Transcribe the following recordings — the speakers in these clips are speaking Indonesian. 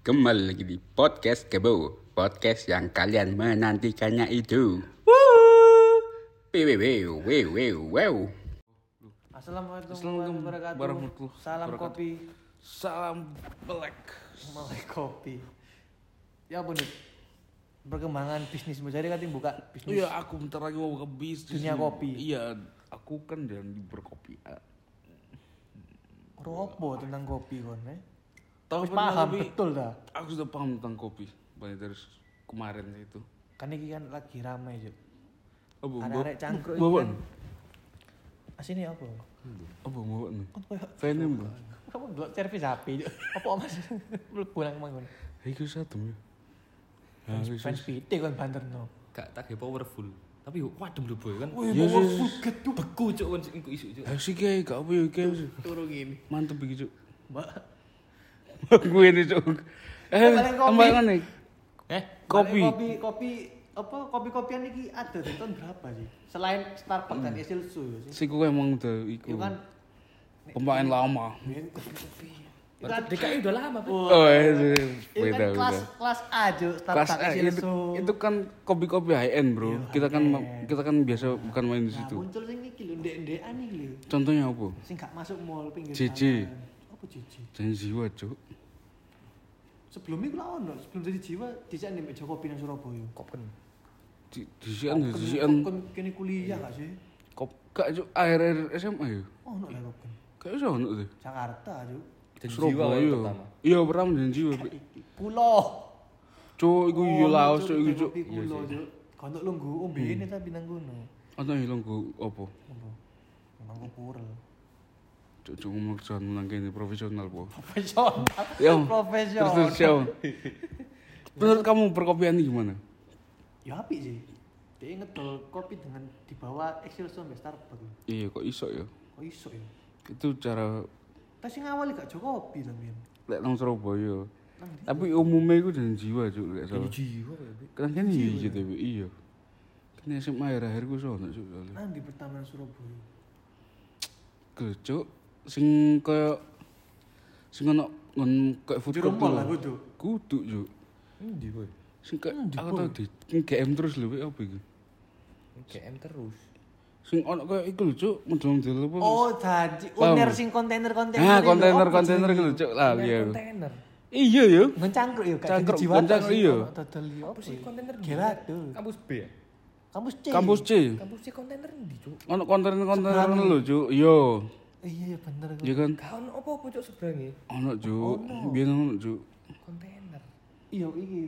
Kembali lagi di podcast Kebo Podcast yang kalian menantikannya itu Wew, wew, wew, wew, wew. Assalamualaikum Assalamualaikum warahmatullahi warahmatullahi wabarakatuh. Salam kopi, Salam black. mulai kopi. Ya apa nih? Perkembangan bisnis jadi kan buka bisnis. Iya, aku bentar lagi mau buka bisnis. Dunia kopi. Iya, aku kan dan berkopi. Ropo tentang kopi kon eh? Tahu paham kopi? betul dah. Aku sudah paham tentang kopi. Banyak dari kemarin itu. Kan ini kan lagi ramai Juk. Apa? Arek-arek cangkruk iki Bawa. kan. Asine apa? Apa bawa nih? Kon koyo kamu delok servis HP Juk. Apa Mas? Manggon. Hei, kau satu ya. Ya, Fans wis. PT kon banterno. gak tak kayak powerful tapi waduh mlebu kan Wih, get Juk. beku cuk kan iku isu cuk Ayo sih kayak gak apa ya kayak sih. Turu gini. Mantep begitu. Mbak. Gue ini cuk. Eh, tambahan nih. Eh, Kopi. kopi kopi apa kopi-kopian iki ada di tahun berapa sih? Selain Starbucks dan Essilsu ya sih. Sih gue emang udah Itu iku. kan Pemain lama. Itu kan DKI udah lama Pak. Oh, itu itu kan beda kelas beda. kelas A Jo, Kelas Starbucks A itu, itu kan kopi-kopi high end, Bro. Iya, kita kan kita kan biasa bukan main di Nah, situ. muncul sing iki lho, ndek-ndekan iki lho. Contohnya apa? Sing gak masuk mall pinggir jalan. Apa JJ? Jangan jiwa, Cuk. Sebelum itu lah ono, sebelum jadi jiwa dhisik nek Joko Kopi nang Surabaya. Kopen. Di disian di disian Kon kene kuliah gak sih? kop gak Cuk akhir SMA ya. Ono lah Kopen. Kayak iso ono tuh. Jakarta. Dan jiwa wae pertama. Iya, pertama jangan jiwa. Pulau. Cuk, iku iya Oh, laos, Cuk, Cuk, iku, Cuk. kopi kulo, Cuk. Kontok lungguh ombene tapi nang kono. Ono ilang go apa? Apa? Nang purel. Cuk, Cuk ngomong jangan menang kene profesional, Po. Profesional. Yo. Profesional. Terus terus yo. Menurut kamu perkopian ini gimana? Ya apik sih. Dia ngedol kopi dengan dibawa Excelsior sampai Starbucks. Iya, kok iso ya? Kok iso ya? Itu cara Tapi sing awal gak jo kopi sampean. lek nang Surabaya. Tapi umumnya itu jangan jiwa, Cuk, lek salah. Jiwa. Kan kan iya tapi iya. Kan SMA akhir akhir gue sono cuk soalnya. Nang di pertama Surabaya. Cuk, sing kaya sing ono ngon kayak food court rumah lah kudu. Kudu cuk. Endi kowe? Sing kayak Endi, aku tau di GM terus lho apa iki? GM terus. Sing ono kayak iku lho cuk, model-model apa? Oh, tadi Paham. uner sing kontainer-kontainer. Nah, itu. kontainer-kontainer Apa iku lho cuk lah iya. Kontainer. Iya yo. Kayak Cangkruk, kejiwatan ngencangkruk, sih, iya. Dodol yo. Apa sih kontainer? Gelado. Kampus B ya? Kampus C. Kampus C. Kampus C kontainer ndi cuk? Ono kontainer-kontainer Seberang. lho cuk. Yo. Iya, iya bener. Iya kan? Gak ono apa-apa cuk seberange. Ono cuk. Biyen ono cuk. Kontainer. Iya, iki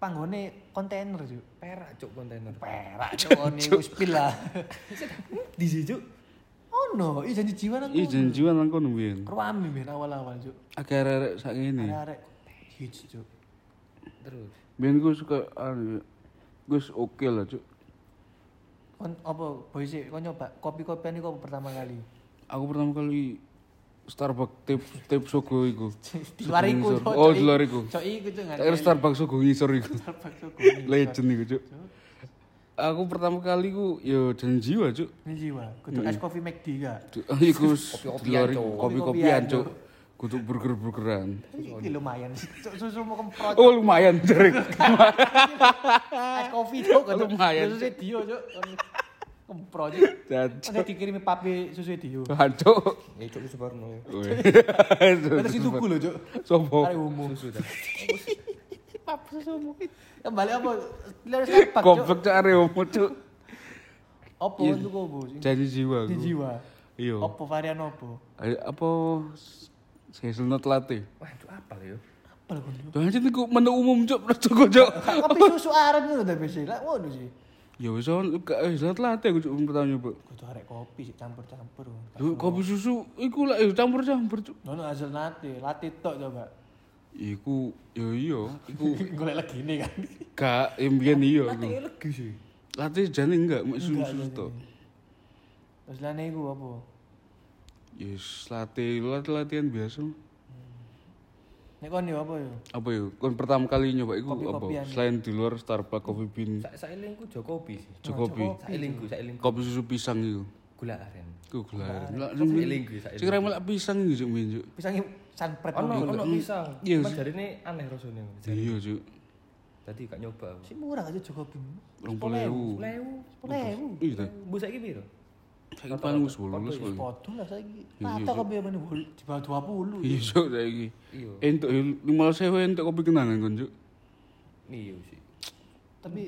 panggone kontainer, Cuk. Perak cuk kontainer. Perak cuk ini spil lah. Di sini cuk. Oh no, iya janji jiwa nang. Iya kono. janjian nang kono biyen. Ruami men awal-awal, Cuk. Akeh arek sak ngene. Arek-arek hits, Cuk. Terus. Biyen gue suka anu gue oke lah cuk. Kon apa boy sih kon nyoba kopi-kopian iku apa pertama kali? Aku pertama kali Starbucks tip tip sogo iku. Di luar iku. Oh di luar iku. Cuk iku. Tak Starbucks sogo ngisor iku. Starbucks Cuk. Legend iku cuk. Aku pertama kali ku yo jangan jiwa cuk. Ini jiwa. Kudu es kopi McD gak? Iku di luar iku Kopi-kopian, cuk. Kudu burger-burgeran. Iki lumayan Susu mau kemprot. Oh lumayan jere. Es kopi. Kudu Lumayan, Susu Dio Cuk. Cuk. Caca. Ada dikirimi papi susu Dio. Cuk. Ya cuk Subarno ya. Ada si tuku lho Cuk. Sopo? Hari umum. Susu dah. Papi susu umum. Kembali apa? Lihat Starbucks Cuk. Goblok cuk arek omo cuk. Apa Iya. untuk apa? Janji jiwa. Di aku. jiwa. Iya. Apa varian apa? Ayo, Apa hazelnut latte? Wah cuk apa lah yo? Apa lah kon? Tuh aja niku menu umum cuk, toko cuk. Kopi susu aren ngono ta besi. Lah ngono sih. Ya wis on gak hazelnut latte aku cuk pertama nyoba. Kudu arek kopi sih campur-campur. Yo kopi susu iku lah eh, campur-campur. Ngono hasil latte, latte tok coba. Iku yo iya, iku Golek lagi ini kan. gak imbian iya iku. Latte legi sih. Latte jane enggak, mek Enggak, susu tok. Terus lane iku apa? Yes, latte latte latihan biasa. Nek kon yo apa yo? Apa yo? Kon pertama kali nyoba iku apa? Kopi-kopian. Selain di luar Starbucks Coffee Bean, Sa sailingku Jokopi sih. Jokopi, Sailingku, sailingku. kopi susu pisang iku. Gula aren. Iku gula. Lah Sailingku, sing sailingku. Sing remelak pisang iki cuk min cuk. Pisangnya sunbread Ono ono pisang. Iya, jarine aneh rasane. Iya, Cuk. Tadi gak nyoba. Si murah aja Jokopi. 20.000. Lewu. Lewu. Iya, ta. Bu saiki piro? Saiki paling wis 18 kok. Foto lah saiki. Iya, Rata kopi apa nih? Di bawah 20. Iya, Cuk, saiki. Iya. Entuk 15.000 entuk kopi kenangan kon, Cuk. Iya sih. Tapi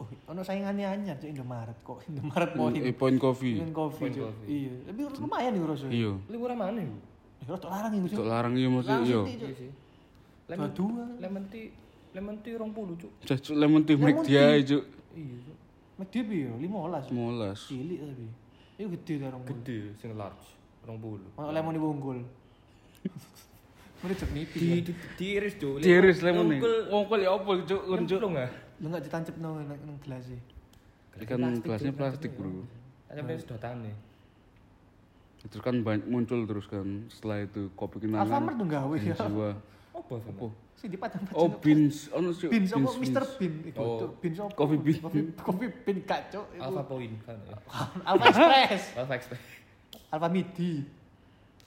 oh, ono saingannya anyar Cuk Indomaret kok. Indomaret poin. Eh, point coffee. Point coffee. Iya, tapi lumayan nih rasanya. Iya. Lu murah mana iku? Ya rada larang iku Cuk. Cuk larang iya mesti Larang iya. Iya sih. Dua-dua. Lemon tea lemon tea 20 cuk. Cuk lemon tea Lemon dia, tea. Cuk. Iya cuk. McD piye? 15. 15. Cilik tapi. Itu gede ta rong. Gede sing large 20. Ono lemon di bonggol. Mana cek nipis. Di ya? di diiris cuk. Ciris lemon nih. Ngungkul Ngongkol ya apa, Cuk? Ah. Lu enggak ditancep nang nang gelas e. Ikan gelasnya plastik, Bro. Aja men sedotane. Terus kan banyak muncul terus kan setelah itu kopi kenangan. Alfamart tuh gawe ya. Jiwa. Apa sama? Oh, Si di padang oh beans, ono sih. Beans apa Mr. Bean itu. Oh. Beans apa? Coffee bean. Coffee coffee bean kacau. Alpha Point kan ya. Alpha Express. Alpha Express. Alpha Midi.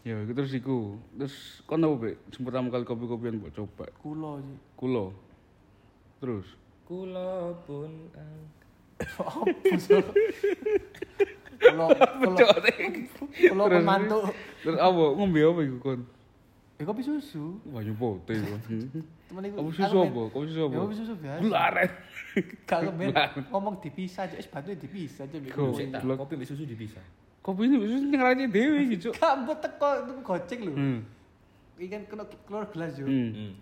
Ya, itu terus iku. Terus kon apa, Be? Pertama kali kopi-kopian mbok coba. Kulo sih. Kulo. Terus Kula pun ang- Apa sih? Kulo kulo kulo pemantu. terus apa ngombe apa iku kon? Eh kopi susu. Wah, yo pote kon. Temen iku. Kopi susu apa? Kopi susu apa? Ya kopi susu biasa. Gularen. Gak kemen ngomong dipisah aja, es batu dipisah aja. Kok. Kopi mbek susu dipisah. Kopi ini wis ning rane dhewe iki, Cuk. Kamu teko itu gocek lho. Hmm. Iki kan kena keluar gelas yo. Hmm. Hmm.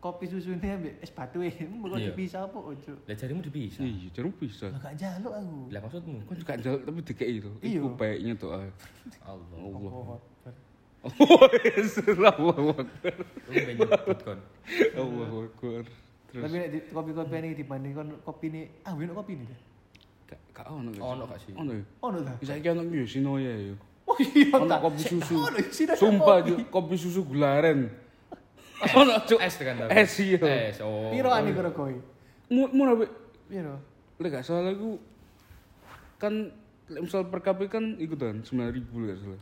Kopi susunya ambek es batu e. Mau Iya. dipisah apa ojo? Lah jarimu dipisah. Iya, jarum bisa. Lah gak jaluk aku. Lah maksudmu? Kon juga jaluk tapi dikei to. Iya. Iku baiknya to. ah. Allah. Allah. Allahu Akbar. Allahu. Terus Tapi nek kopi-kopi ini dibanding kon kopi ini, ah enak kopi ini deh. gak ono gak? Ono gak sih? Ono ya. Oh, no ta? Bisa iki ono ya. Oh iya Ono ta. kopi susu. Oh, no, sini ada Sumpah kopi. Susu gularen. Ono Cuk. Es kan tapi. Es iya. Es. Oh. Piro ani karo kowe? Mu- Murah be. Piro? Lek gak salah iku kan lek misal per KP kan iku kan 9000 lek gak salah.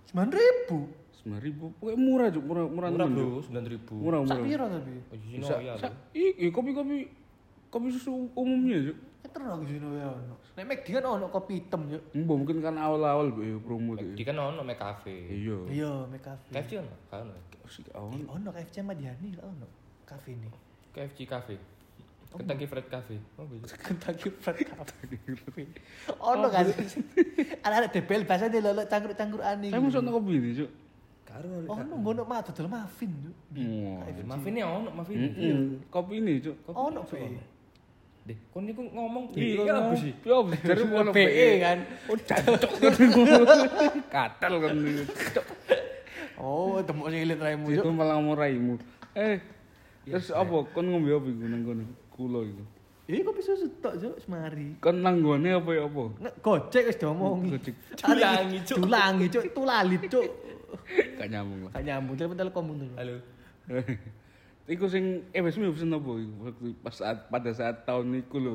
9000. 9000 pokoknya murah Cuk, murah murah Murah bro, Cuk. 9000. Murah murah. piro tapi? Oh, Bisa, ya. sa- i- i- kopi-kopi kopi susu umumnya Cuk. Keter aku sini ya ono. Nek McD kan ono kopi hitam yo. Mbok mungkin kan awal-awal be promo tuh. Di kan ono mek cafe. Iya. Iya, Mac Cafe. KFC ono? Kan ono. Sik Eh. Ono KFC Madiani lah ono. Cafe ini. KFC cafe. Kentucky Fried Cafe. Oh, bisa. Kentucky Fried Cafe. Ono kan. Ada DBL bahasa dia lolo cangkruk-cangkruk ani. Saya masuk kopi ini, Cuk. Karo. Ono ngono mah dodol muffin. Wah. Muffin ya ono, muffin. Mm-mm. Kopi ini, Cuk. Kopi Ono iso be. Deh, kon niku ngomong Iya, iya apa sih? Ya, dari ono PE kan. Oh, jancok. Katel. Cuk. Oh, temuk sing ilit raimu. Itu malah ngomoraimu. Eh, terus apa? Kon ngombe apa iku nang kono? Kulo iku. Eh kopi susu tok yo semari. Kon nang gone apa ya apa? Nggak gojek wis diomongi. Gojek. Dulangi cuk. Dulangi cuk, itu lali cuk. Gak nyambung lah. Gak nyambung telepon telepon dulu. Halo. Iku sing eh wis pesen apa iku waktu pas saat pada saat tahun iku lho.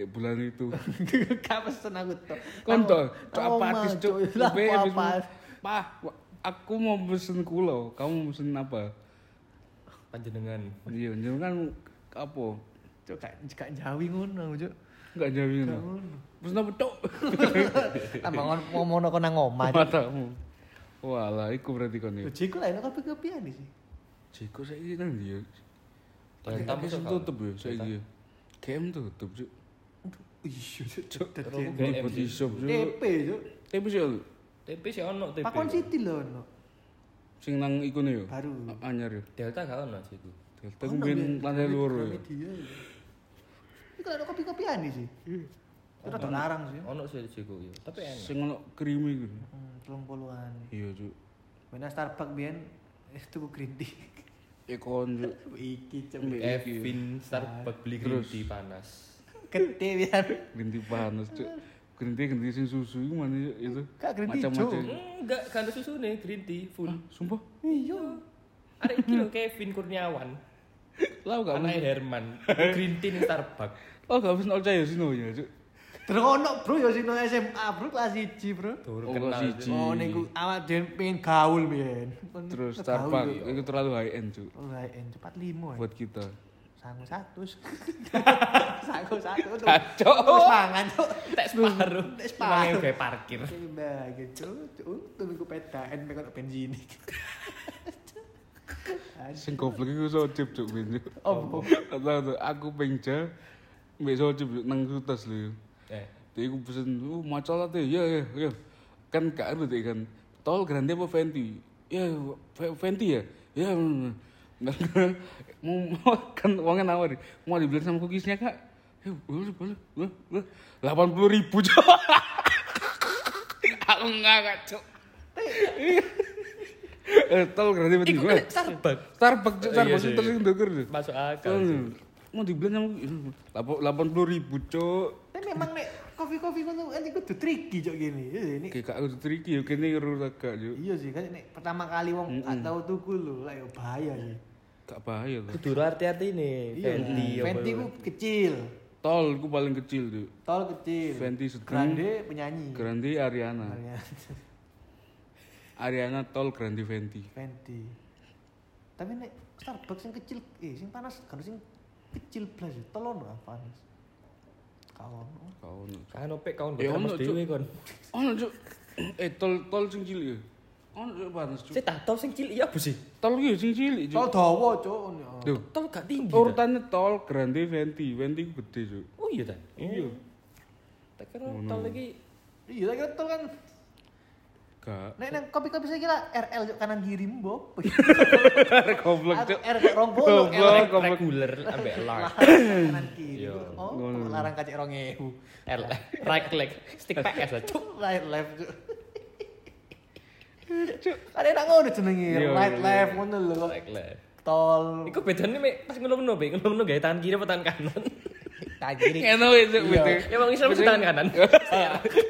Eh, bulan itu. Gak pesen aku tok. Kon to, apatis cuk. Pak, aku mau pesen kulo, kamu mau pesen apa? Panjenengan. Iya, jeneng kan apa? Cuk gak gak jawi ngono cuk. Enggak Gak ngono. ngono. Pesen apa cuk? Tambah ngon- ngomongno kok nang omah. Matamu. Walah, iku berarti kon ya. Jiku lah enak kopi-kopian sih. Jiko saiki nang ndi ya? Tapi sing tutup ya saiki. ya. Game tutup cuk. Iya cuk. Terus sih. shop cuk. TP cuk. Tapi sih lho, TP sih ono TP. Pakon City lho ono. sing nang iku ya. Baru. Anyar ya. Delta gak ono sih iku. Delta mungkin lantai luar. Gramedia. Iku ada kopi-kopian sih. Itu rada larang sih. Ono sih iku ya. Tapi enak. Sing ono krimi iku. Hmm, telung puluhan. Iya cuk. Mana Starbucks biyen itu green tea. Ekon cuk. Iki cuk. Kevin Starbucks beli green tea panas. Gede biar. Ganti panas cuk. Ganti ganti sing susu iku mana itu? Kak green tea Macam-macam. cuk. Enggak, gak ada susu nih green tea full. Sumpah. Iya. Ada iki lho Kevin Kurniawan. Lah gak mesti. Herman. Green tea ning Starbucks. Oh gak mesti olcay ya sino ya cuk. Durung ono bro ya sing nang SMA bro kelas 1 bro. Durung Oh, kenal. siji. Cuk. Oh niku awak dhewe pengen gaul biyen. Terus Starbucks itu terlalu high end, Cuk. Oh, en cepat limo. Buat kita. Sangu satu. Sangu satu tuh. Kacau. Terus mangan tuh. Tek separuh. Tek separuh. gawe parkir. Mbak gitu. Untung iku pedaan mek ono bensin. Sing goblok iku sojib, Cuk, ben. Oh, tuh, aku pengja mbek sojib nang sutas lho. Eh, Dia aku pesen, oh macam lah tuh, ya ya ya. Kan gak deh kan. Tol grande apa Venti? Ya Venti ya. Ya. mau kan uangnya nawar. Mau dibeli sama cookiesnya kak. Ya. Delapan puluh ribu aku nggak cok. Eh, tol grande Venti Iku gue. Starbucks. Starbucks Iya Starbucks sih. itu sing ndukur tuh. Masuk akal. Hmm. Mau dibeli sama delapan puluh ribu cok. Tapi memang nek kopi-kopi ngono kan iku kudu tricky cok gini. Iya, Ini Kayak aku tricky ya kene ngeru agak yo. Iya sih kan nek pertama kali wong gak tau tuku lho, lah ya bahaya sih. Gak bahaya loh. Kudu hati-hati nih. Iya, Fenty itu. ku kecil, Tol ku paling kecil tuh. tol kecil. Fenty sedang. Grande penyanyi. Grande Ariana. Ariana tol Grande Fenty. Fenty. Tapi nek Starbucks yang kecil, eh sing panas kan sing kecil blas ya, tolong lah panas. Kawan. Kau ono. Kan opek kawan Ya, ono, terus Cuk. dhewe kon. Ono cuk. Eh tol tol sing cilik ya. Ono cuk panas cuk. Saya tak tahu sing cilik iya apa sih? Tol ki sing cilik Tol cuk. dawa cok. Duh. Tol gak tinggi. ta? Urutannya tol Grande Fenty. Fenty ku gede cuk. Oh iya ta. Iya. Tak kira tol lagi Iya, tak kira tol kan Gak. nek nang kopi-kopi saya kira RL cok kanan kiri mbok. Goblok cuk. R kayak rong puluh, Goblok. L goblok. reguler ambek large. kanan kiri. Oh, larang rong ewu. R right leg stick PS lah cuk. Right left cok. Ada enak ngono jenenge, right left ngono lho kok. Right leg. Tol Iku bedane mek pas ngono-ngono be, ngono-ngono gawe tangan kiri apa tangan kanan. Kanan kiri. Kena wis cuk Iya. bete. Ya Islam mesti tangan kanan.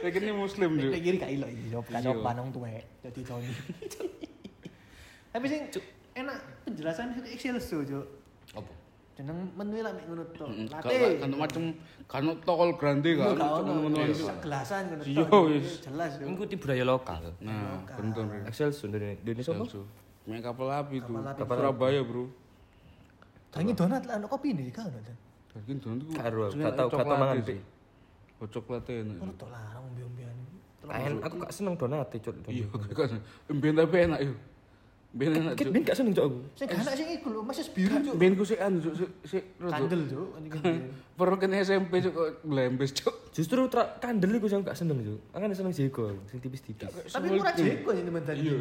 Lagi ini muslim cuk. Kanan kiri gak ilo iki, yo kan Iya. coba nang tuwek dadi Tony. Tapi sing enak penjelasan itu excelso cok. Apa? Jeneng menu lah mek ngono Gak Latte. kan macam kan tol Grande Iya, kan. gak Cuk, ono. ngono-ngono Iya, cuk. Segelasan ngono Iya, wis. Jelas. Ngikuti budaya lokal. Nah, bentar. ya. Excel Indonesia Indonesia apa? Main kapal api tuh. Surabaya, Bro. Tangi donat lah kopi ini kan Daging donat itu. Karo, gak tau- gak tau coklat mangan, sih. Pi. Oh, coklatnya enak. Ono tok larang. Kayak aku gak seneng donat cuk. Iya, kan. Ben tapi enak yo. Ben enak, Cuk. ben gak seneng cuk aku. Sing gak enak sing iku lho, masih biru cok. Ben ku sik anu, Cuk, sik. Kandel anjing kan. Perlu kene SMP Cuk kok blembes, Cuk. Justru tra- kandel iku sing gak seneng cuk. Aku kan seneng Jeko sing tipis-tipis. Tapi murah jeko ini teman tadi. Iya.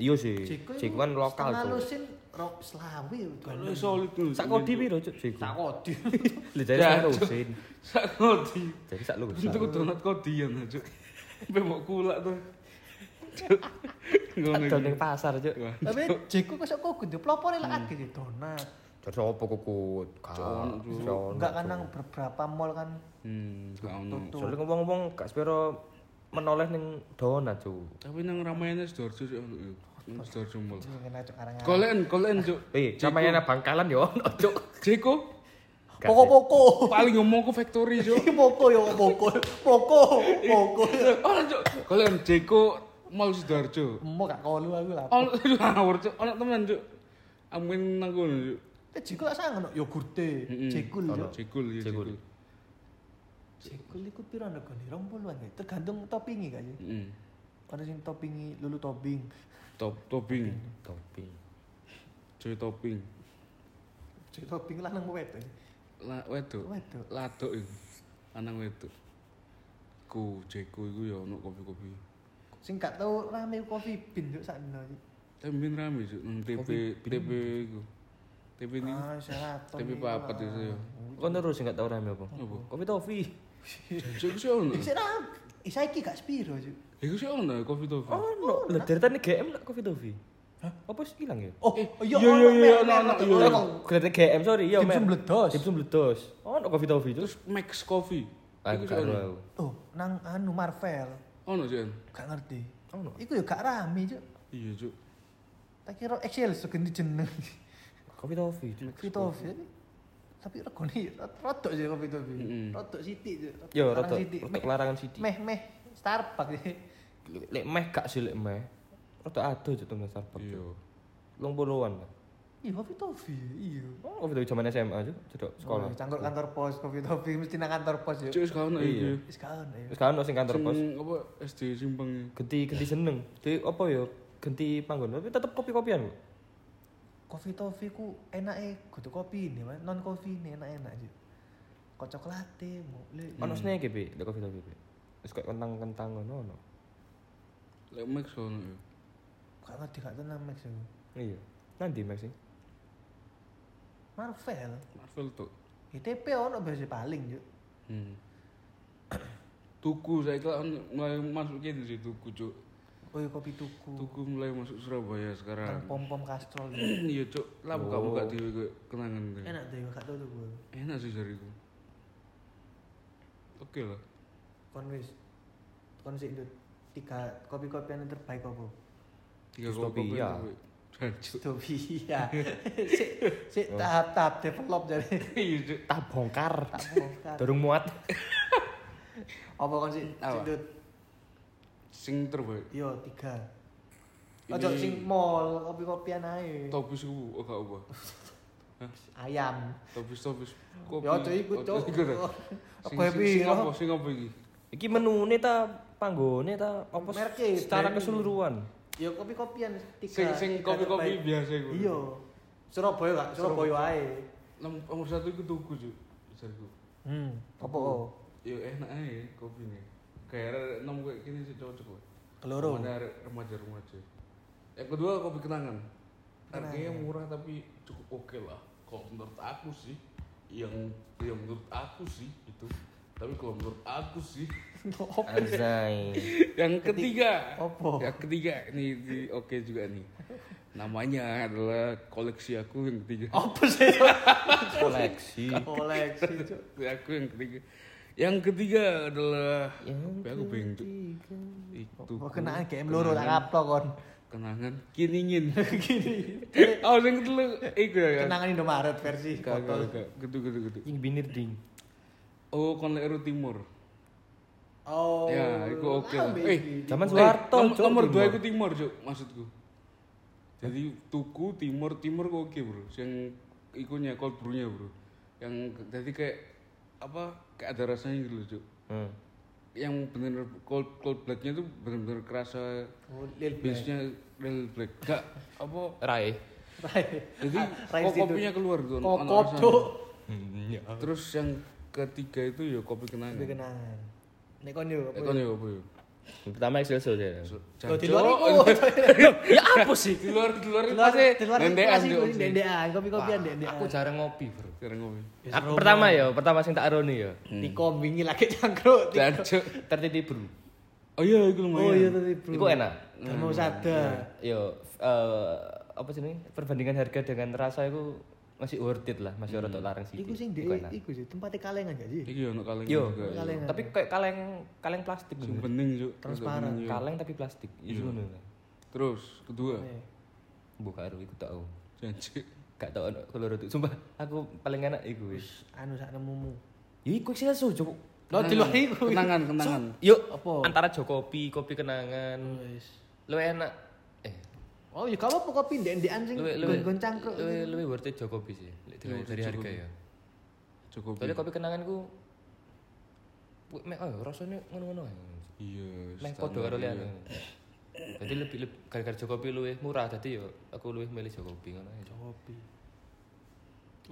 Iya sih. Jeko kan lokal tuh. Rok selawe. Kalau solid. Sak kodi piro cuk Jeko? Tak kodi. Lha jare Ya, sak lusin. Sak kodi. Jadi sak lusin. Untuk donat kodian, Cuk. Sampai mau kulak tuh. Ngono. Ning pasar cuk. Tapi jeko kok kok kudu pelopore lah akeh sih donat. Jadi apa kukut? Enggak kan nang beberapa mall kan Hmm, ono. Soalnya ngomong-ngomong gak sepiro menoleh ning donat cuk. Tapi nang Ramayana Sidoarjo sih ono yo. Cok arang. Kolen, kolen, Cuk. Eh, namanya bangkalan yo ono cuk. Jeko Poko-poko. paling ngomong ke factory, Cuk. Iki poko yo poko. Poko. Poko. Ono, Cuk. Kolen Jeko Mall Sidoarjo. Mau gak kolu aku lah. Ono ngawur, Cuk. Ono temen, Cuk. Amin nang kono, Cuk. Eh jeko lah sangono yogurte. Mm-mm. Jekul Ono yo. Jekul, ya Jekul. Jekul. Jekul iku piro negone? 20-an ya. Tergantung toppingi sih? Heeh. Ada sing toppingi lulu topping. Top topping. Topi. Joy topping. Jek topping lah nang wedok. La wedok. Wedok. Ladok iku. Lanang wedok. Ku Jeko iku ya ono kopi-kopi. Sing gak tau rame kopi bin yo sakno. Tapi ben rame, Cuk. Nang TP TP iku. TP ini. Ah, Sheraton. TP iku papat lah. itu ya. Kok terus sing gak tau rame apa? Apa? Kopi tofi. Jeko sih ono. Iki sik rame. Isaiki gak spiro, Cuk. Iku sih ono kopi topi. Ono. Lah dari tadi GM lah kopi tofi. Hah? Apa sih hilang ya? Oh, Eh, iya iya, ono, iya, mer- ono, iya. Gerete GM sorry, iya Dimsum men. bledos. Dimsum bledos. Ono kopi tofi. Terus Max Coffee. Iku sih ono. Oh, nang anu Marvel. Ono sih. Gak ngerti. Ono. Iku yo gak rame, Cuk. Iya, Cuk. Tak kira Excel so ganti jeneng. Kopi tofi. Fitofi. Tapi regone rodok sih kopi topi. Mm-mm. Rodok sithik sih. Yo rada Meh- larangan sithik. Meh meh Starbucks sih. Lek meh gak sih lek meh. Rada ado juk temen Starbucks. Iya. Long puluhan lah. Iya kopi topi. Iya. Oh, waktu itu zaman SMA aja, cedok sekolah. Oh, kantor pos kopi topi mesti nang kantor pos yo. Cuk sekarang Iya. Wis kaon ya. Kan sing kantor pos. Sing apa SD simpang. Genti genti seneng. Di apa ya? Genti panggon, tapi tetep kopi-kopian kok. Kopi topi ku enake kudu kopi ini, Mas. Non kopi ini enak-enak aja. Kok coklate mau le. Ono snack Bi, lek kopi kopi. Wis kayak kentang-kentang ngono ono. Lek Max ono ya. Gak ngerti gak tenang Max yo. Iya. Nanti Max sih. Marvel. Marvel tuh. ITP ono biasa paling yo. Hmm. Tuku saya kira mulai masuk gitu sih tuku cuk. Oh iya kopi tuku. Tuku mulai masuk Surabaya Nang sekarang. pom-pom kastrol. Iya cuk, lah buka buka Oh. di kenangan tuh. Enak yo, gak tau tuh gue. Enak sih jariku. Oke lah. Kon wis. Kon sik Dut. Tiga kopi-kopian yang terbaik apa? Tiga Dystopia. kopi. Jancuk. Utopia. Sik sik tahap-tahap develop jadi. Iya. Tak bongkar. Tak bongkar. Muat. Apa kon? Dut? Sing terbaik. Yo tiga. Ini- Ojo sing mall kopi-kopian ae. Topis ku oh gak apa. Ayam. Topis topis kopi. Ya ojo ikut, Cok. ya? Apa Sing- apa sing apa iki? Iki menune ta panggone ta apa Merke, secara keseluruhan. Yo kopi-kopian tiga. Sing sing tiga kopi-kopi terbaik. biasa iku. Iya. Surabaya gak? Surabaya ae. Nom- Nomor satu iku tuku. Jariku. Hmm. Apa? oh? Ya enak aja kopi nih. Kayak nom kayak gini sih cocok lah. Keloro. Mana remaja-remaja. Yang kedua kopi kenangan. Harganya murah tapi cukup oke lah. Kalau menurut aku sih, yang yang menurut aku sih itu. Tapi kalau menurut aku sih, Anjay. yang ketiga, Apa? yang ketiga ini, ini oke juga nih. Namanya adalah koleksi aku yang ketiga. Apa sih? Koleksi. Koleksi aku yang ketiga. Yang ketiga adalah Yang apa ya, aku. Itu Oh, kenaan game loro tak kaplo kon. kenangan kiningin. Gini. Oh, sing telu iku ya. Kenangan Indomaret versi gak. Gitu, gitu, gitu. Yang binir ding. Oh, kon lek Ero Timur. Oh. Ya, iku oke lambe Eh. Zaman Eh, Soeharto, nom- Cuk, nomor dua Timur. itu Timor, Cuk, maksudku. Jadi tuku Timur, Timur kok oke, Bro. Yang ikunya cold brew-nya, Bro. Yang jadi kayak apa? Kayak ada rasanya gitu loh, Cuk. Hmm. Yang bener cold cold black-nya tuh bener-bener kerasa Oh, Lil Black. base-nya real black. Gak apa? Rai. Rai. Jadi Rai kok kopinya keluar tuh. Kokop, rasanya. Cuk. Iya. Terus yang ketiga itu ya kopi kenangan. Tapi kenangan. Nek kon yo apa? yo? Ya apa ya? Pertama Excelsior ya. Oh, di luar iku. ya apa sih? di luar di luar pasti di luar dendean, dendean, kopi-kopian dendean. Aku jarang ngopi, Bro. Sekarang ngopi. Aku pertama ya, pertama sing tak aroni ya. Dikombingi lagi cangkruk. Jancuk. Tertiti bro. Oh iya, itu lumayan. Oh iya bro. Iku enak. Termo sada. Yo, eh apa sih ini? Perbandingan harga dengan rasa itu masih worth it lah, masih rada larang sih. Iku sing Iku dek, iku sih tempatnya kalengan gak sih? Iki ono kaleng Yo, juga. Kalengan. tapi kayak kaleng kaleng plastik Sing bening, Cuk. Transparan. Kaleng tapi plastik. Iya. Iku ngono. lah. Terus kedua, Mbok karo iku tak tahu. janji. Gak tau ono keloro tuh. Sumpah, aku paling enak iku wis. Anu sak nemumu. Ya iku Excelsior, Cuk. Lo di luar iku. Kenangan, kenangan. Yuk, Apa? antara Jokopi, kopi kenangan. Wis. Lu enak. Oh ya kalau apa kopi ndek-ndekan sing lu lu gon-gon cangkruk. lu lu worth it Jokopi sih. Dari, Lu dari harga ya. Cukup. Soalnya kopi kenangan ku Wih, mek oh, rasanya ngono-ngono ae. Iya. Meh standar, padha karo iya. liyane. Jadi lebih lebih gara-gara Jokopi luwih murah dadi yo aku luwih milih Jokopi ngono ae. Kopi.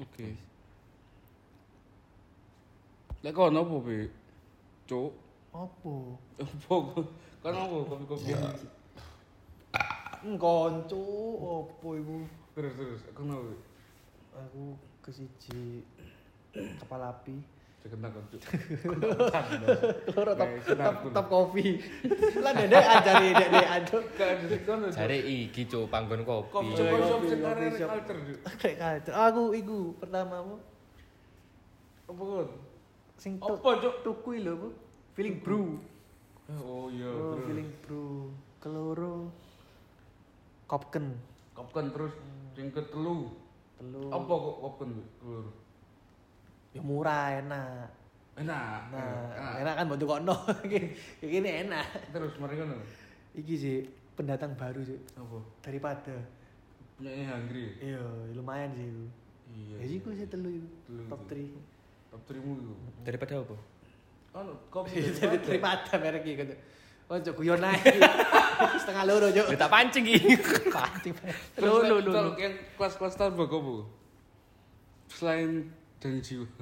Oke. Lek kono apa, Bi? Cuk. Apa? Apa? Kan apa kopi-kopi? Ngkonco apa iku? Terus terus, kono. Bi? Aku ke siji kapal api. Cekentak kan, Cuk. Loro top top, top kopi. Lah ndek ajari kono. Cuk. Jare iki cuk panggon kopi. Kopi Iya, shop iya, shop iya, shop. culture, Cuk. Kayak kacau. Aku iku pertama apa? Apa kon? Sing Apa, Cuk? tuku lho apa? Feeling brew. Oh iya, Oh, feeling brew. Keloro Kopken. Kopken terus sing ketelu. Telu. Apa kok kopken, Bi? Keluar. Ya murah enak. Enak. Nah, enak kan bentuk kono. Kayak gini enak. Terus mari ngono. Iki sih pendatang baru sih Apa? daripada Punya hungry. iya lumayan sih itu. Iya. Ya sih gue sih telu itu. Telu Top itu. 3. Top 3 mu iku. Daripada apa? Kan kopi Jadi daripada merek iki gitu. Oh, cok guyon ae. Setengah loro. Ya tak pancing iki. Pancing. Lho lho lho. yang kelas-kelas Starbucks apa? Selain dan jiwa.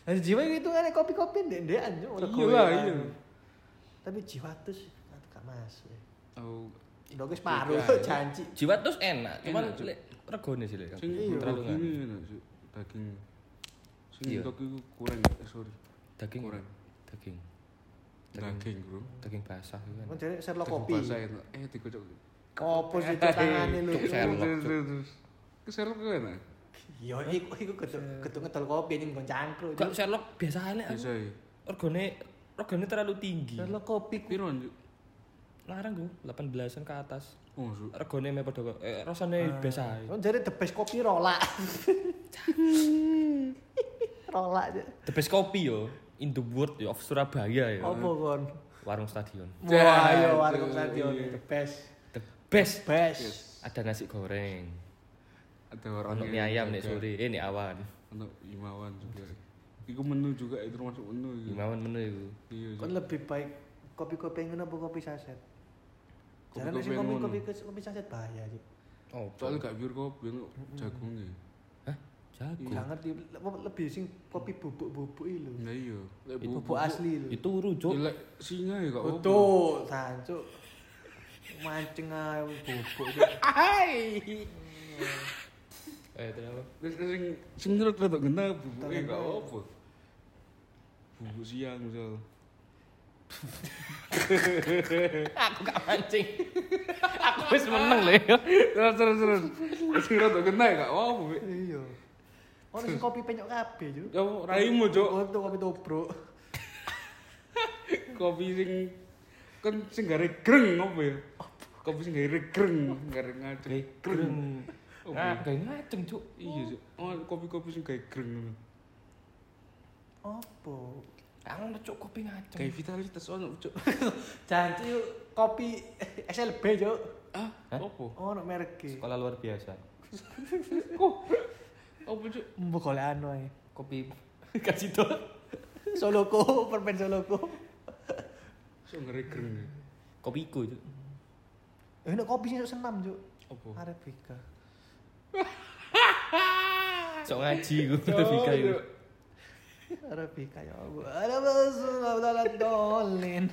Nah, jiwa itu kan kopi-kopi ndek-ndekan, Cok. Ora Iya lah, iya. Tapi jiwa terus gak masuk. Oh, Ndok wis paru Iya. janji. Jiwa terus enak, cuman Cuk. lek regone sih lek. sing Iya. terlalu kan. enak, Cuk. daging. Sing Iya. dok iku kurang, eh, sorry. Daging Kurang. Daging. Daging, Bro. Daging basah itu kan. Kan jare Sherlock Daging kopi. basah enak. Eh, dikocok. Opo sih tangane lho. Cuk, Sherlock. Ke Sherlock enak. Yo iku iku ketuk ketuk ngedol kopi ning kon cangkruk. Kok. Sherlock biasa aja Bisa ya. Regone regone terlalu tinggi. Sherlock kopi. Piro? Larang gue, 18-an ke atas. Oh, Cuk. Regone me padha eh rasane biasa ae. Kon jare the best kopi rola. rola aja. The best kopi yo in the world of Surabaya yo. Opo kon? Warung stadion. Wah, yo Aduh, warung stadion iya. the best. The best. Best. Ada nasi goreng. Ada orang Ono mie ayam nek sore, eh nek awan. Ono imawan juga. Iku menu juga itu termasuk menu itu. Imawan menu iku. Iya, Cuk. Kon lebih baik kopi-kopi ngono apa kopi saset? Sih kopi kopi kopi saset bahaya sih. Oh, Soalnya gak pure kopi, ono jagungnya. Jago. Gak ngerti le- lebih sing kopi bubuk-bubuk iki lho. Nah iya. Bubuk asli lho. Itu rujuk. Ya, lek singa ya apa. Betul, sancuk. Mancing ae bubuk. Cuk. Eh, kenapa? Terus sing sing nurut rada ngena bubuke gak apa. Bubuk siang misal. Aku gak mancing. Aku wis meneng lho. yo. Terus terus terus. Sing rada ngena ya gak apa. Iya. Ono sing kopi penyok kabeh, Cuk. Ya raimu, Cuk. Oh, itu kopi tobruk. Kopi sing kan sing gare greng apa ya? Kopi sing gare greng, gare ngajeng. Greng. Oh, iya. kayak ngaceng, Cuk. Iya, Cuk. Oh, kopi-kopi sing gare greng. Opo? Kangen cuk kopi ngaceng. Kayak vitalitas ono, Cuk. Janji kopi SLB, Cuk. Ah, Hah? opo? Ono merek e. Sekolah luar biasa. Opo, Cuk? Mbok golek anu ae. Kopi kasih tuh. Soloko, permen Soloko. Greng. ya? Kopiku, Cuk. Eh, nek kopi sing senam, Cuk. Opo? Arabica. Sok ngaji gue Arabica itu. Arabica Allah. Ada masalah dolin.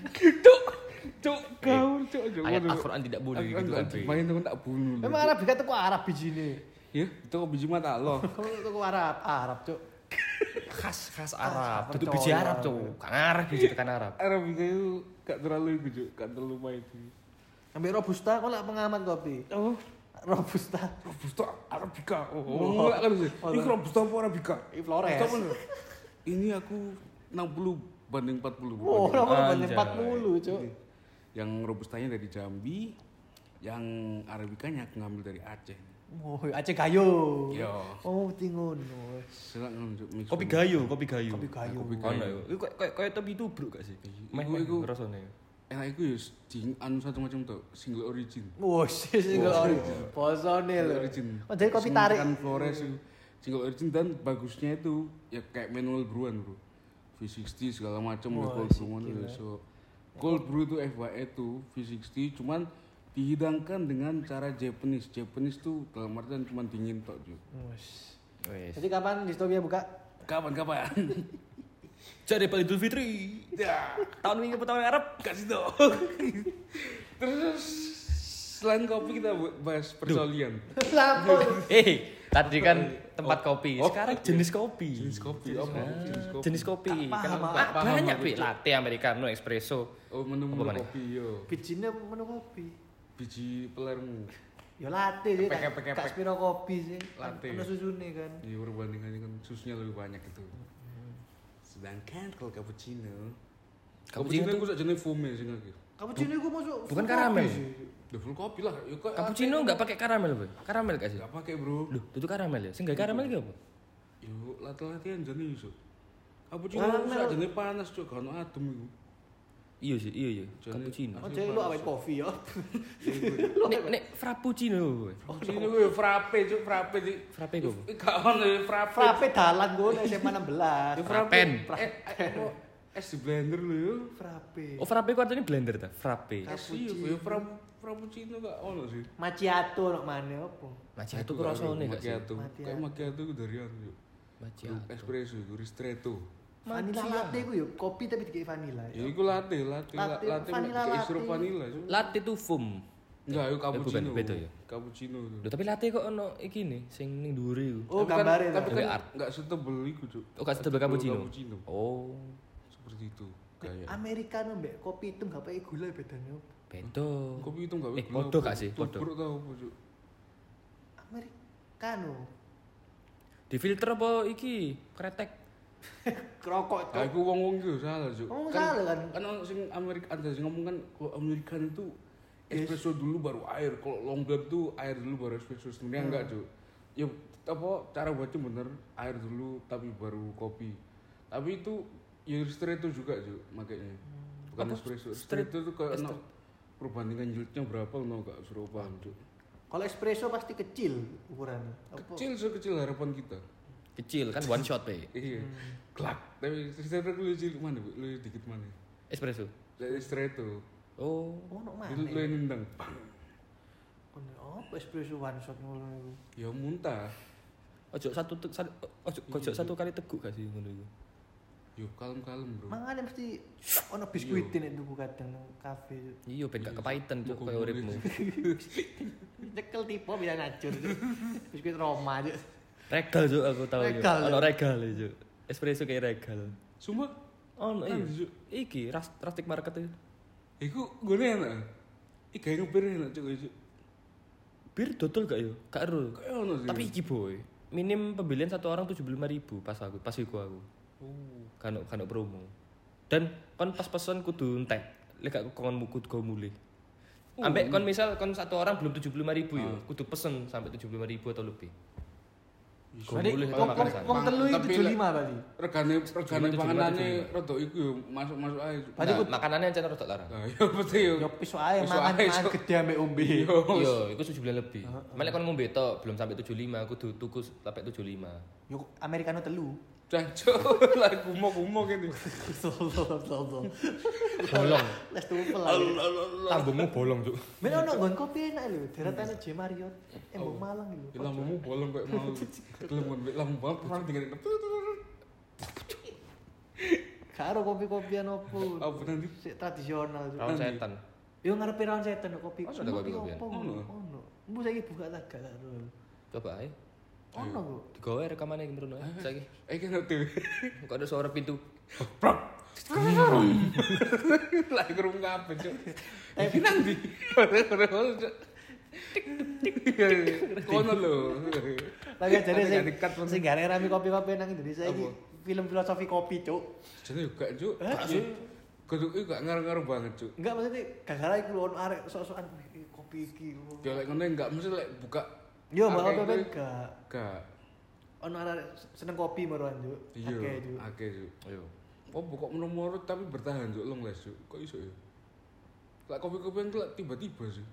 Cuk, gaul, Cuk. Cuk. Ayat Waduh. Al-Quran tidak boleh gitu main temen tak bunuh. Emang Arabica tuh kok Arab bijine. Ya, itu kok biji mata Allah. Kok tuh Arab, Arab, Cuk. Khas khas Arab. Itu biji Arab, Cuk. Kan Arab biji tekan Arab. Arabica itu gak terlalu itu, Cuk. Gak terlalu main itu. Ambil robusta, kok lah pengamat kopi. Oh, Robusta. Robusta Arabica. Oh, Oh. enggak kan sih. Oh, Ini. Robusta apa Arabica? Ini Flores. Ini aku 60 banding 40. Oh, Banding. nomor banyak Anjay. 40, Cuk. Yang Robustanya dari Jambi, yang Arabicanya aku ngambil dari Aceh. Oh, Aceh Gayo. Yo. Oh. Selak ngono, Cuk. mix Kopi gayo, kopi gayo. Kopi gayo. Kopi gayo. yo. Iku kayak kayak topi tubruk gak sih? Meh Iku- iku- rasane. Enak iku ya di anu satu macam tuh, single origin. Wah, sih single Oh. ori. Posone lho. origin. Oh, jadi kopi tarik. tekan Flores itu single origin dan bagusnya itu ya kayak manual brewan, Bro. V60 segala macam cold brew ngono ya. So cold brew itu FYI itu V60 cuman dihidangkan dengan cara Japanese. Japanese tuh dalam artian cuma dingin tok. Wes. Jadi kapan distopia buka? Kapan-kapan? Jadi Idul Fitri. ya, Tahun ini tahun Arab. kasih dong. Terus selain kopi kita bahas persolian. Lapo. Eh, tadi kan tempat kopi. Oh, Sekarang jenis kopi. Jenis kopi apa? Jenis kopi. Jenis kopi. Kan paham, paham banyak, Pi. Cuk. Latte americano, espresso. Oh, menu-menu Apa mana? kopi yo. Bijinya menu kopi. Biji pelermu. Ya latte sih, Kepek, gak kepek, gak kepek. spiro kopi sih. Latte. Ono susune kan. Iya perbandingannya kan susunya lebih banyak itu. Sedangkan kalau cappuccino, Cappuccino cappuccino sak jenis foam ya sing iki. Cappuccino iku masuk bukan karamel. sih. Udah full kopi lah. Ya kok Cappuccino enggak pakai karamel, Boy. Karamel gak sih? Enggak pakai, Bro. Loh, itu karamel ya? Sing gak karamel iki apa? Yo lati-latian jane iso. Cappuccino nah. jane panas cuk, gak ono adem iku. Iya sih, iya iya. Cappuccino. Oh, jadi lu awet kopi ya. Nek nek frappuccino. Cappuccino ku yo frappe cuk, frappe di. Frappe kok. Gak ono frappe. Frappe dalan gue SMA 16. Yo Frappen. Eh, eh, kok es di blender lho yo. Frappe. Oh, frappe ku artinya blender ta? Frappe. Es iya frappuccino gak ono sih. Macchiato nok mana apa? Macchiato ku rasane gak sih? Macchiato. Kayak macchiato ku dari anu yo. Macchiato. Espresso ristretto. Vanilla latte gue yuk, kopi tapi dikei vanilla. Ya iku latte, latte, Latte, latte, vanilla kayak latte. sirup vanilla. Latte itu foam. Enggak, yo cappuccino. beda ya? Cappuccino itu. Loh, tapi latte kok ono iki nih sing ning dhuwure iku. Oh, kan- gambarnya Tapi Gawe kan art. enggak setebel iku, Cuk. Oh, gak setebel cappuccino. Oh, Seperti itu. Kayak Americano mbak kopi hitam gak pakai gula bedanya beda. kopi itu enggak Eh, podo gak sih? Podo. Tubruk tau apa, Cuk? Americano. Difilter apa iki? Kretek. Kerokok Nah, tuh. iku wong-wong itu salah, Cuk. Ngomong salah kan? Kan ono sing Amerika ada sing ngomong kan kalau Amerikan itu espresso dulu baru air. Kalau long black tuh air dulu baru espresso. Sebenarnya Hmm. enggak, Cuk. Ya apa cara buatnya bener air dulu tapi baru kopi. Tapi itu ya ristretto juga, Cuk, makanya. Bukan Apa? espresso. Straight- Ristretto tuh kayak ono perbandingan yieldnya berapa ono gak suruh paham, Cuk. Kalau espresso pasti kecil ukurannya. Kecil sekecil harapan kita. Kecil kan one shot pe. Iya. Klak. Tapi ristretto lu cilik mana, Bu? Lu dikit mana? Espresso. Ristretto. Oh, Oh, nok mana? Lu lu yang nendang. Pang. Oh, apa espresso one shot ngono iku? Ya muntah. ojo satu te- satu ojo ojo satu kali teguk gak sih ngono iku. Yo kalem-kalem, Bro. Mangane mesti ono biskuit nek tuku kadang nang kafe. Iya ben gak kepahitan cuk koyo uripmu. Cekel tipe bisa ngacur. biskuit Roma aja. Regal cuk aku tahu. Regal, Ono regal ya, cuk. Espresso kayak regal. Sumpah, Ono iya. Kan, Cuk. Iki ras rustic market itu. iku gue enak. Iki kayak ngepir enak cuk cuk. Bir dodol gak yo? Gak ero. Kayak ono sih. Tapi iki boy, minim pembelian satu orang tujuh puluh ribu pas aku pas iku aku. oh. Kan kan promo. Dan kon pas pesan kudu entek. Lek gak kon kudu go mulih. Ambek kon misal kon satu orang belum tujuh puluh ribu yo, kudu pesen sampai tujuh puluh ribu atau lebih. Mulih wong telu lek- 75 berarti. Regane regane tujuh panganane lima, tujuh rada iku yo masuk-masuk ae. Berarti Nah, kudu- makanannya encen rodok larang. Ya pasti yo. Ya piso ae mangan gede ambek ombe. Yo. Itu 7 lebih. Malah kon ngombe tok belum sampai 75, aku tuh tuku sampai 75. Yo americano telu. Jancuk lah gumo-gumo kene. Bolong. Les tupel lagi. Tambungmu bolong, Cuk. Men ono nggon kopi enak lho, deretannya J Marriott. Eh, Mbok Malang lho. Lambungmu bolong kayak mau. Kon lambung banget pernah tinggal. Karo kopi-kopian opo. Apa nanti? Sik tradisional. Cuk. Rawan setan. Yo ngarepe rawan setan kopi. Oh, ada kopi-kopian? Ono. Ono. Mbok saiki buka tagak karo. Coba ae. Ono kok. Digawe rekamane iki mrono ae saiki. Eh kan tuh. Kok ada suara pintu. Lah kerung kabeh, Cuk. Iki nanti. Cuk. Kono lho. Lagi jadi Tapi sing sing gare rame kopi-kopi nang Indonesia iki film filosofi kopi, Cuk. Jadi juga, Cuk. Eh. Kudu iku gak ngar-ngar banget, Cuk. Enggak maksudnya gara-gara iku ono arek sok-sokan "Wih, iki kopi iki. Ya lek ngono enggak mesti lek buka Yo, kopi kuwi enggak. Gak. Ono arek seneng kopi meroan, Cuk. Iya, Akeh, Cuk. akeh, Cuk. Ayo. Oh, buka menurut tapi bertahan, Cuk. Long les, Cuk. Kok iso ya? Lek kopi-kopi yang tiba-tiba sih.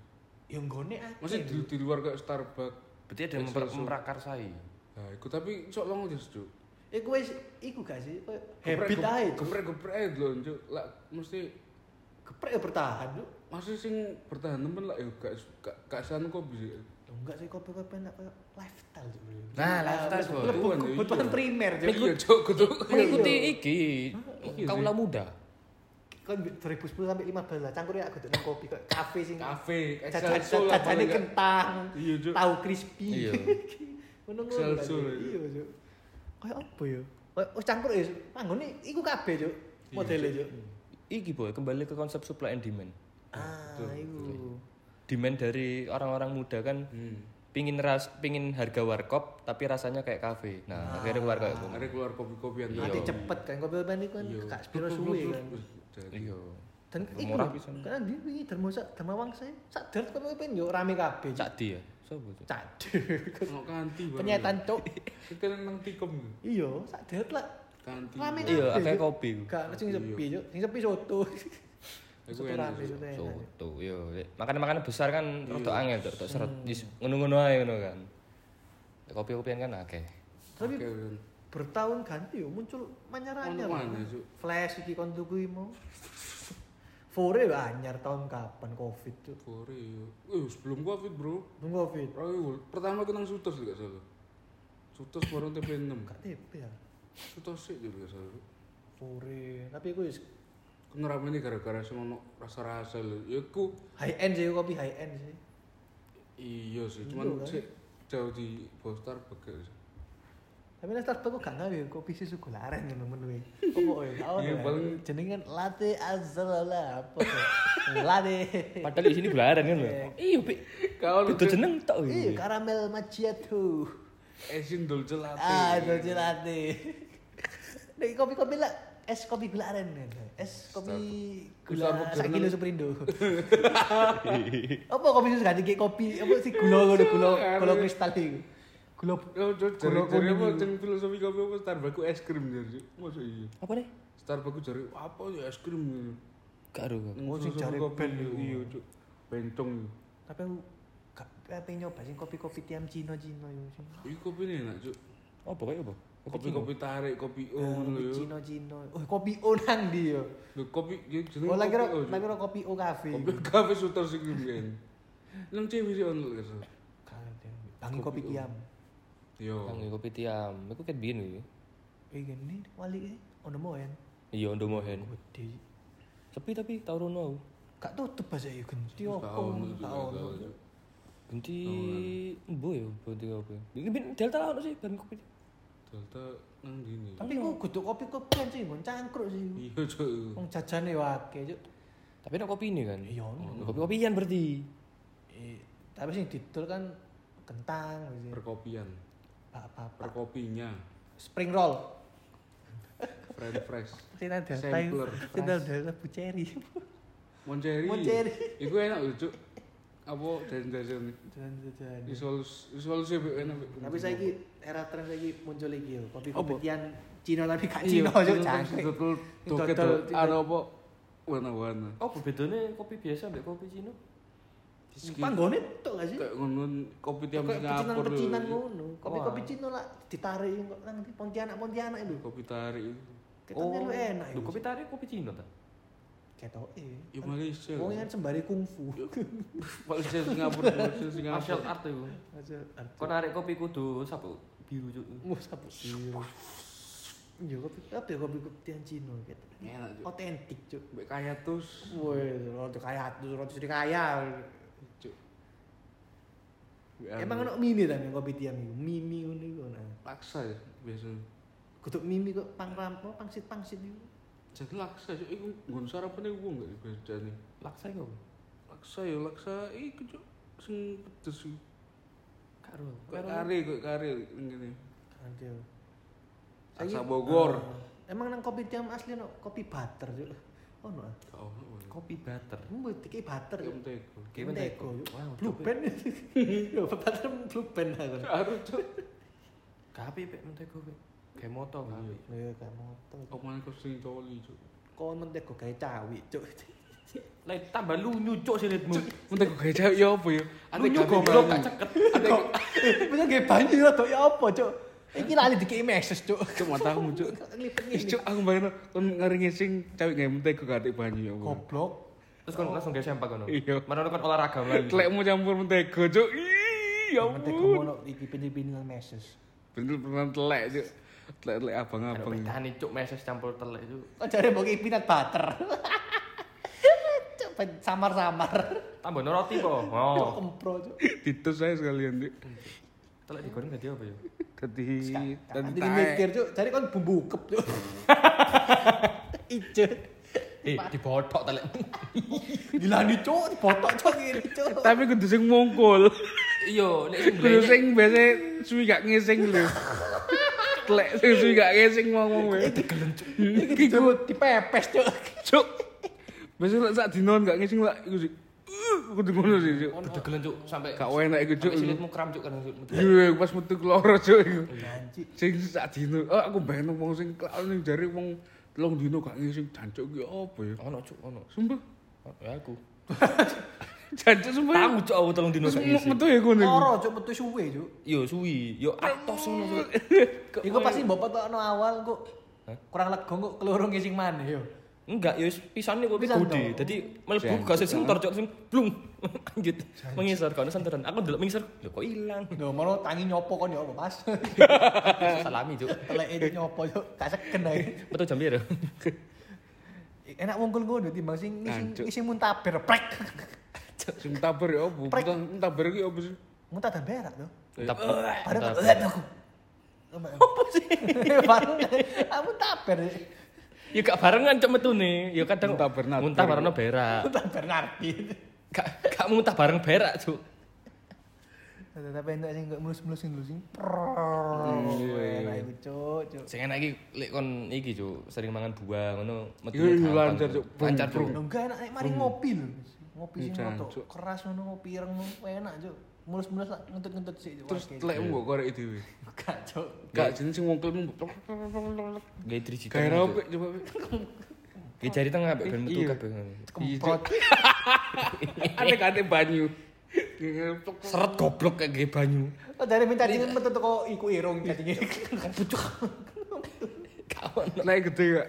Yo nggone akeh. Masih di, di luar kayak Starbucks. Berarti ada yang memper- memprakarsai. Nah, iku tapi sok long les, Cuk. Iku wis iku gak sih? Habit ae. Geprek-geprek lho, Cuk. Lek mesti Geprek ya bertahan, Cuk. masih sing bertahan temen lah ya gak gak gak san kopi sih. Enggak sih kopi-kopi enak kayak lifestyle, Cuk. Nah, lifestyle, Cuk. Kebutuhan Iya. kebutuhan primer, Cuk. Iya, Cuk, kudu. Mengikuti iki Iya kaula muda. Kan 2010 sampai 15 lah, cangkur ya aku nang kopi kayak kafe sing Kafe, jajane kentang. Iya. Tahu crispy. Iya. Ngono. Iya, Cuk. Kayak apa ya? Oh cangkur ya, panggone iku kabeh, Cuk. Modele, Cuk. Iki boy kembali ke konsep supply and demand. Ah, iku. Demand dari orang-orang muda kan Hmm. pingin ras pingin harga warkop tapi rasanya kayak kafe. Nah, akhirnya keluar kayak gitu. Ada keluar kopi-kopian. Nanti cepet kan kopi-kopi itu kan Iya. gak spiro suwe kan. Iya. Dan iku kan di wingi Darmo sak Darmawang saya sadar kopi-kopi yo rame kabeh. Cuk. Cak di ya. Sopo, Cuk? Cade. Ono kanti bareng. Penyetan cuk. Iki nang tikom. Iya, sak det lah. Kanti. Rame Iya, akeh kopi. Gak sing sepi, Cuk. Sing sepi soto. Iku Soto rame, yo. Makan-makan besar kan rada angel, Cuk. Tok seret Hmm. Ngono-ngono ae ngono kan. Kopi-kopian kan akeh. Tapi Oke, kan. bertahun ganti yo muncul Cuk? Flash iki kon tuku mau. Fore yo anyar tahun kapan Covid, Cuk. Sore yo. Eh, sebelum Covid, Bro. Tunggu Covid. Pertama aku nang Sutos gak salah. Sutos baru TP6. Gak TP ya. Sutos sih juga salah. Fore. Tapi aku wis Aku ngerame ini gara-gara semono rasa-rasa lho. Ya aku high end sih, kopi high end sih. iya sih, Iya, cuman kan? sih jauh di bawah Starbucks ya. Tapi nek Starbucks gak ngawe kopi susu gularen ngono menu e. Opo ya? Tau Iya, paling- jenengan latte azal lah apa tuh. Latte. Padahal di sini gularan kan lho. Iya, Pik. Kau Itu jeneng tok Iya, karamel macchiato. esin dolce latte. Ah, itu latte. Nek kopi-kopi lah es kopi gularen kan. Es kopi gula sak kilo superindo. apa kopi susu ganti kopi apa sih gula ngono gula gula kristal iku. Gula Gula kuning apa itu. jeng filosofi kopi apa Starbucks es krim jadi. Masa iya. Apa nih? Starbucks ku jari apa ya es krim. Gak aru. Kak. Oh, sing kopi, ben. Iya, cok. Bencong. tapi aku gak pengen nyoba sing kopi-kopi tiam Cina-Cina yo sing. Iki kopi ini enak, cok. Apa kayak apa? Kopi-kopi tarik, kopi O Oh, ngono lho. Cina-Cina. Oh, kopi O nang ndi yo? Lho kopi iki jenenge Oh, lagi kopi lagi kopi O cafe. Kopi kafe suter sing riyen. Nang cewek sih ono lho. Cok. Bangi kopi Kopi tiam. Yo. Kopi tiam. Iku ket biyen iki. Eh gini wali eh ono moen. Iya, ndo mohen. Gede. Sepi tapi tau rono aku. Gak tutup aja ya genti Gak opo. ono, ono. ono. Ganti mbo yo, ganti kopi. Iki ben delta ono sih ban kopi. Delta nang dini. Tapi ku kudu kopi-kopian sih, mon cangkruk sih. Iya, cok. Wong jajane wae, Cuk. Tapi nek kopi ini kan. Iya ono. Kopi-kopian berarti. Eh, Tapi sing didol kan kentang sih. Perkopian. Apa-apa. Perkopinya. Spring roll. Friend fresh. Sinar delta. Sampler. Sinar delta bu cherry. Monceri. Monceri. Iku enak lho, cuk. Apa jajan-jajan Jajan-jajan. isolus isolus enak enak. Tapi saiki era tren saiki muncul iki yo, kopi-kopi Apa? tian Cina tapi gak Iya, Cina Cuk, cangkrik. Dodol Dodol, ada apa warna-warna. Apa bedanya kopi biasa mbek kopi Cina? Panggone tok gak sih? Kayak ngono kopi tiam Singapura. pecinan-pecinan lho. ngono. Kopi-kopi. Cina lah ditarik kok nang di Pontianak-Pontianak itu. Kopi tarik. Ketone lu enak kopi tarik kopi Cina ta? Ketoke. Ya Malaysia. Wong kan sembari kungfu. Malaysia Singapura, Malaysia Singapura. Martial art itu. Kau narik kopi kudu sapu biru cuk. Mus sapu biru. Iya kopi apa ya kopi kopi tian Cina gitu. Enak, Cuk. Otentik cuk. Mbek kaya tus. Woi, roti kaya tuh roti sudah kaya. Cuk. Emang ono mimi ta kopi tiam iku? Mimi ngono iku nah. laksa ya biasanya. Kutuk mimi kok pang ram, oh, pangsit-pangsit iku. Jadi laksa cuk iku nggon sarapan iku enggak biasanya. Laksa iku. Laksa ya laksa iku cuk sing pedes iku. Karo. Kari, kayak kari ngene. Kandel. Laksa Bogor. Ah, emang nang kopi tiam asli no kopi butter ah. Gak ono. woy. Kopi butter. Mbok dikei butter. Cuk. Wow, Blue band. Yo butter blue band aku. Harus cuk. Kapi pek mentego pek. Kayak moto kapi. Iya kayak motor. Omongan kau sing coli cuk. Kon mentego kayak cawi cuk. Lah tambah lunyu cuk silitmu. Mentega kayak cewek ya apa ya? Lunyu goblok gak ceket. Kok bisa kayak banyu rada ya apa cuk? Iki lali dikei meses cuk. Cuk matamu cuk. Cuk aku bayangno kon ngaringi sing cewek gawe mentega gak banyu ya. Goblok. Terus kon langsung gak sempak kono. Iya. Mana kon olahraga lagi. Telekmu campur mentega cuk. Ih, ya Mentego ampun. mono iki pindah-pindah meses. Bener bener telek cuk. Telek-telek abang-abang. bedane cuk meses campur telek itu. Kok jare mbok peanut butter. Samar-samar. Tambah roti po. Oh. kempro cuk. Ditus saya sekalian cuk. Telek digoreng dadi apa ya? Dadi dadi mikir cuk, jare kon bumbu kep cuk. Ijo. Eh, dibotok telek. Dilani cuk, dibotok cuk ngene cuk. Tapi kudu sing mongkol. Iya, nek sing Kudu sing biasa suwi gak ngising lho. Telek sing gak ngising ngomong kowe. Iki cuk dipepes cuk. Cuk. Biasa lek sak dinon gak ngising lek iku sih. kudu ngono sih cuk Dedegelan cuk sampai gak enak iku cuk sampai silitmu kram cuk kan cuk. iya pas metu keloro cuk iku sing sak dino oh aku bayang wong sing kelakon ning jare wong telung dino gak ngising jancuk ki apa ya Ono cuk ono. sumpah Ya aku. jancuk sumpah Tahu cuk aku telung dino sak isi. metu ya ngono Loro cuk metu suwe cuk. Yo suwi, yo atos ngono cuk. Iku pasti mbok potokno awal kok. Kurang lega kok keloro ngising maneh yo. Enggak, yo pisane kok Pisan gede. toh. Dadi mlebu gak sing sentor cuk sing blung. Lanjut. Mengisor kono senteran. Aku ndelok mengisor, lho kok ilang. Lho mono tangi nyopo kon yo apa Mas. Salami cuk. Teleke nyopo yo gak seken ae. Metu jam piro? Enak wong ngono timbang sing ngising muntaber prek. Sing tabar ya apa Prek. tabar ki apa sih Muntah berak tuh. Tap. Bareng tap. aku. Apa sih? Bareng aku taber. Ya gak barengan cuk metune. Ya kadang Muntah berat. muntah bareng berak. Taber ngerti. Gak gak muntah bareng berak cuk. Tapi enak sing gak mulus-mulus sing dulu sing. iya. Enak iku cuk, cuk. Sing enak iki lek kon iki cuk, sering mangan buah ngono metu Iya, iya, lancar, Cuk. Lancar. Lho enggak enak nek mari ngopi lho. Ngopi rotok Cuk. keras ngono ngopi ireng ngono, enak cuk. Mulus-mulus tak ngentut-ngentut sik cuk. terus Wah, telekmu kok korek dhewe Gak cuk. gak jeneng sing wongkelmu Gawe driji. gawe rapi coba Gawe jari tengah ambek ben metu Iya. kabeh ngono. Kemprot. aneh-aneh banyu Seret goblok kayak gawe banyu. Oh dari minta dingin metu teko iku irung cacingnya. Pucuk. Kawan. telek gede gak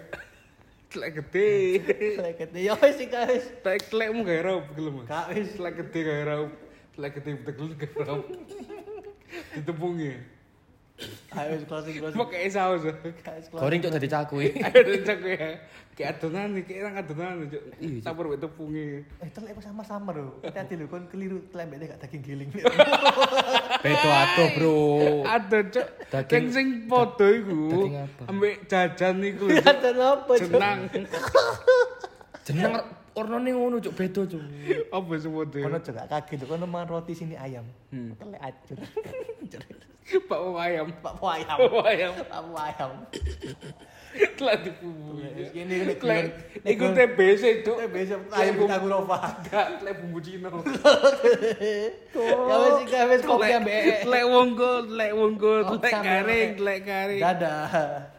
telek gede Lek kete yo wis iki guys. telek telekmu gawe rapi gelem Gak wis. telek gede gawe rapi telek gede betegel gawe rapi ditepungi Ayo wis closing closing. saus Guys, closing. Goreng cuk dadi cakui. ayo cek ya kayak adonan kayak orang adonan cuk sabar wek tepungi Eh telek kok sama-sama lho. Hati-hati lho kon keliru telembek gak daging giling. Beto ato, Bro. ada cuk Daging- sing podo iku ambek jajan iku lho. Kata apa cuk? jenang Jeneng warnane ngono cuk, beda cuk. apa sih podo Kono juga kaget kono mangan roti sini ayam. Hmm. Telek acur. pak ayam Pak ayam. pak ayam Pak ayam. Telah dipumbui Ini ini Klek, iku TBC. Eh besok ayam kita gurova. Gak, lek bumbu Cina. Ya wis iki wis kopi ambek. Lek wongko, lek wongko, Oh, garing, Lek. lek garing. Dadah.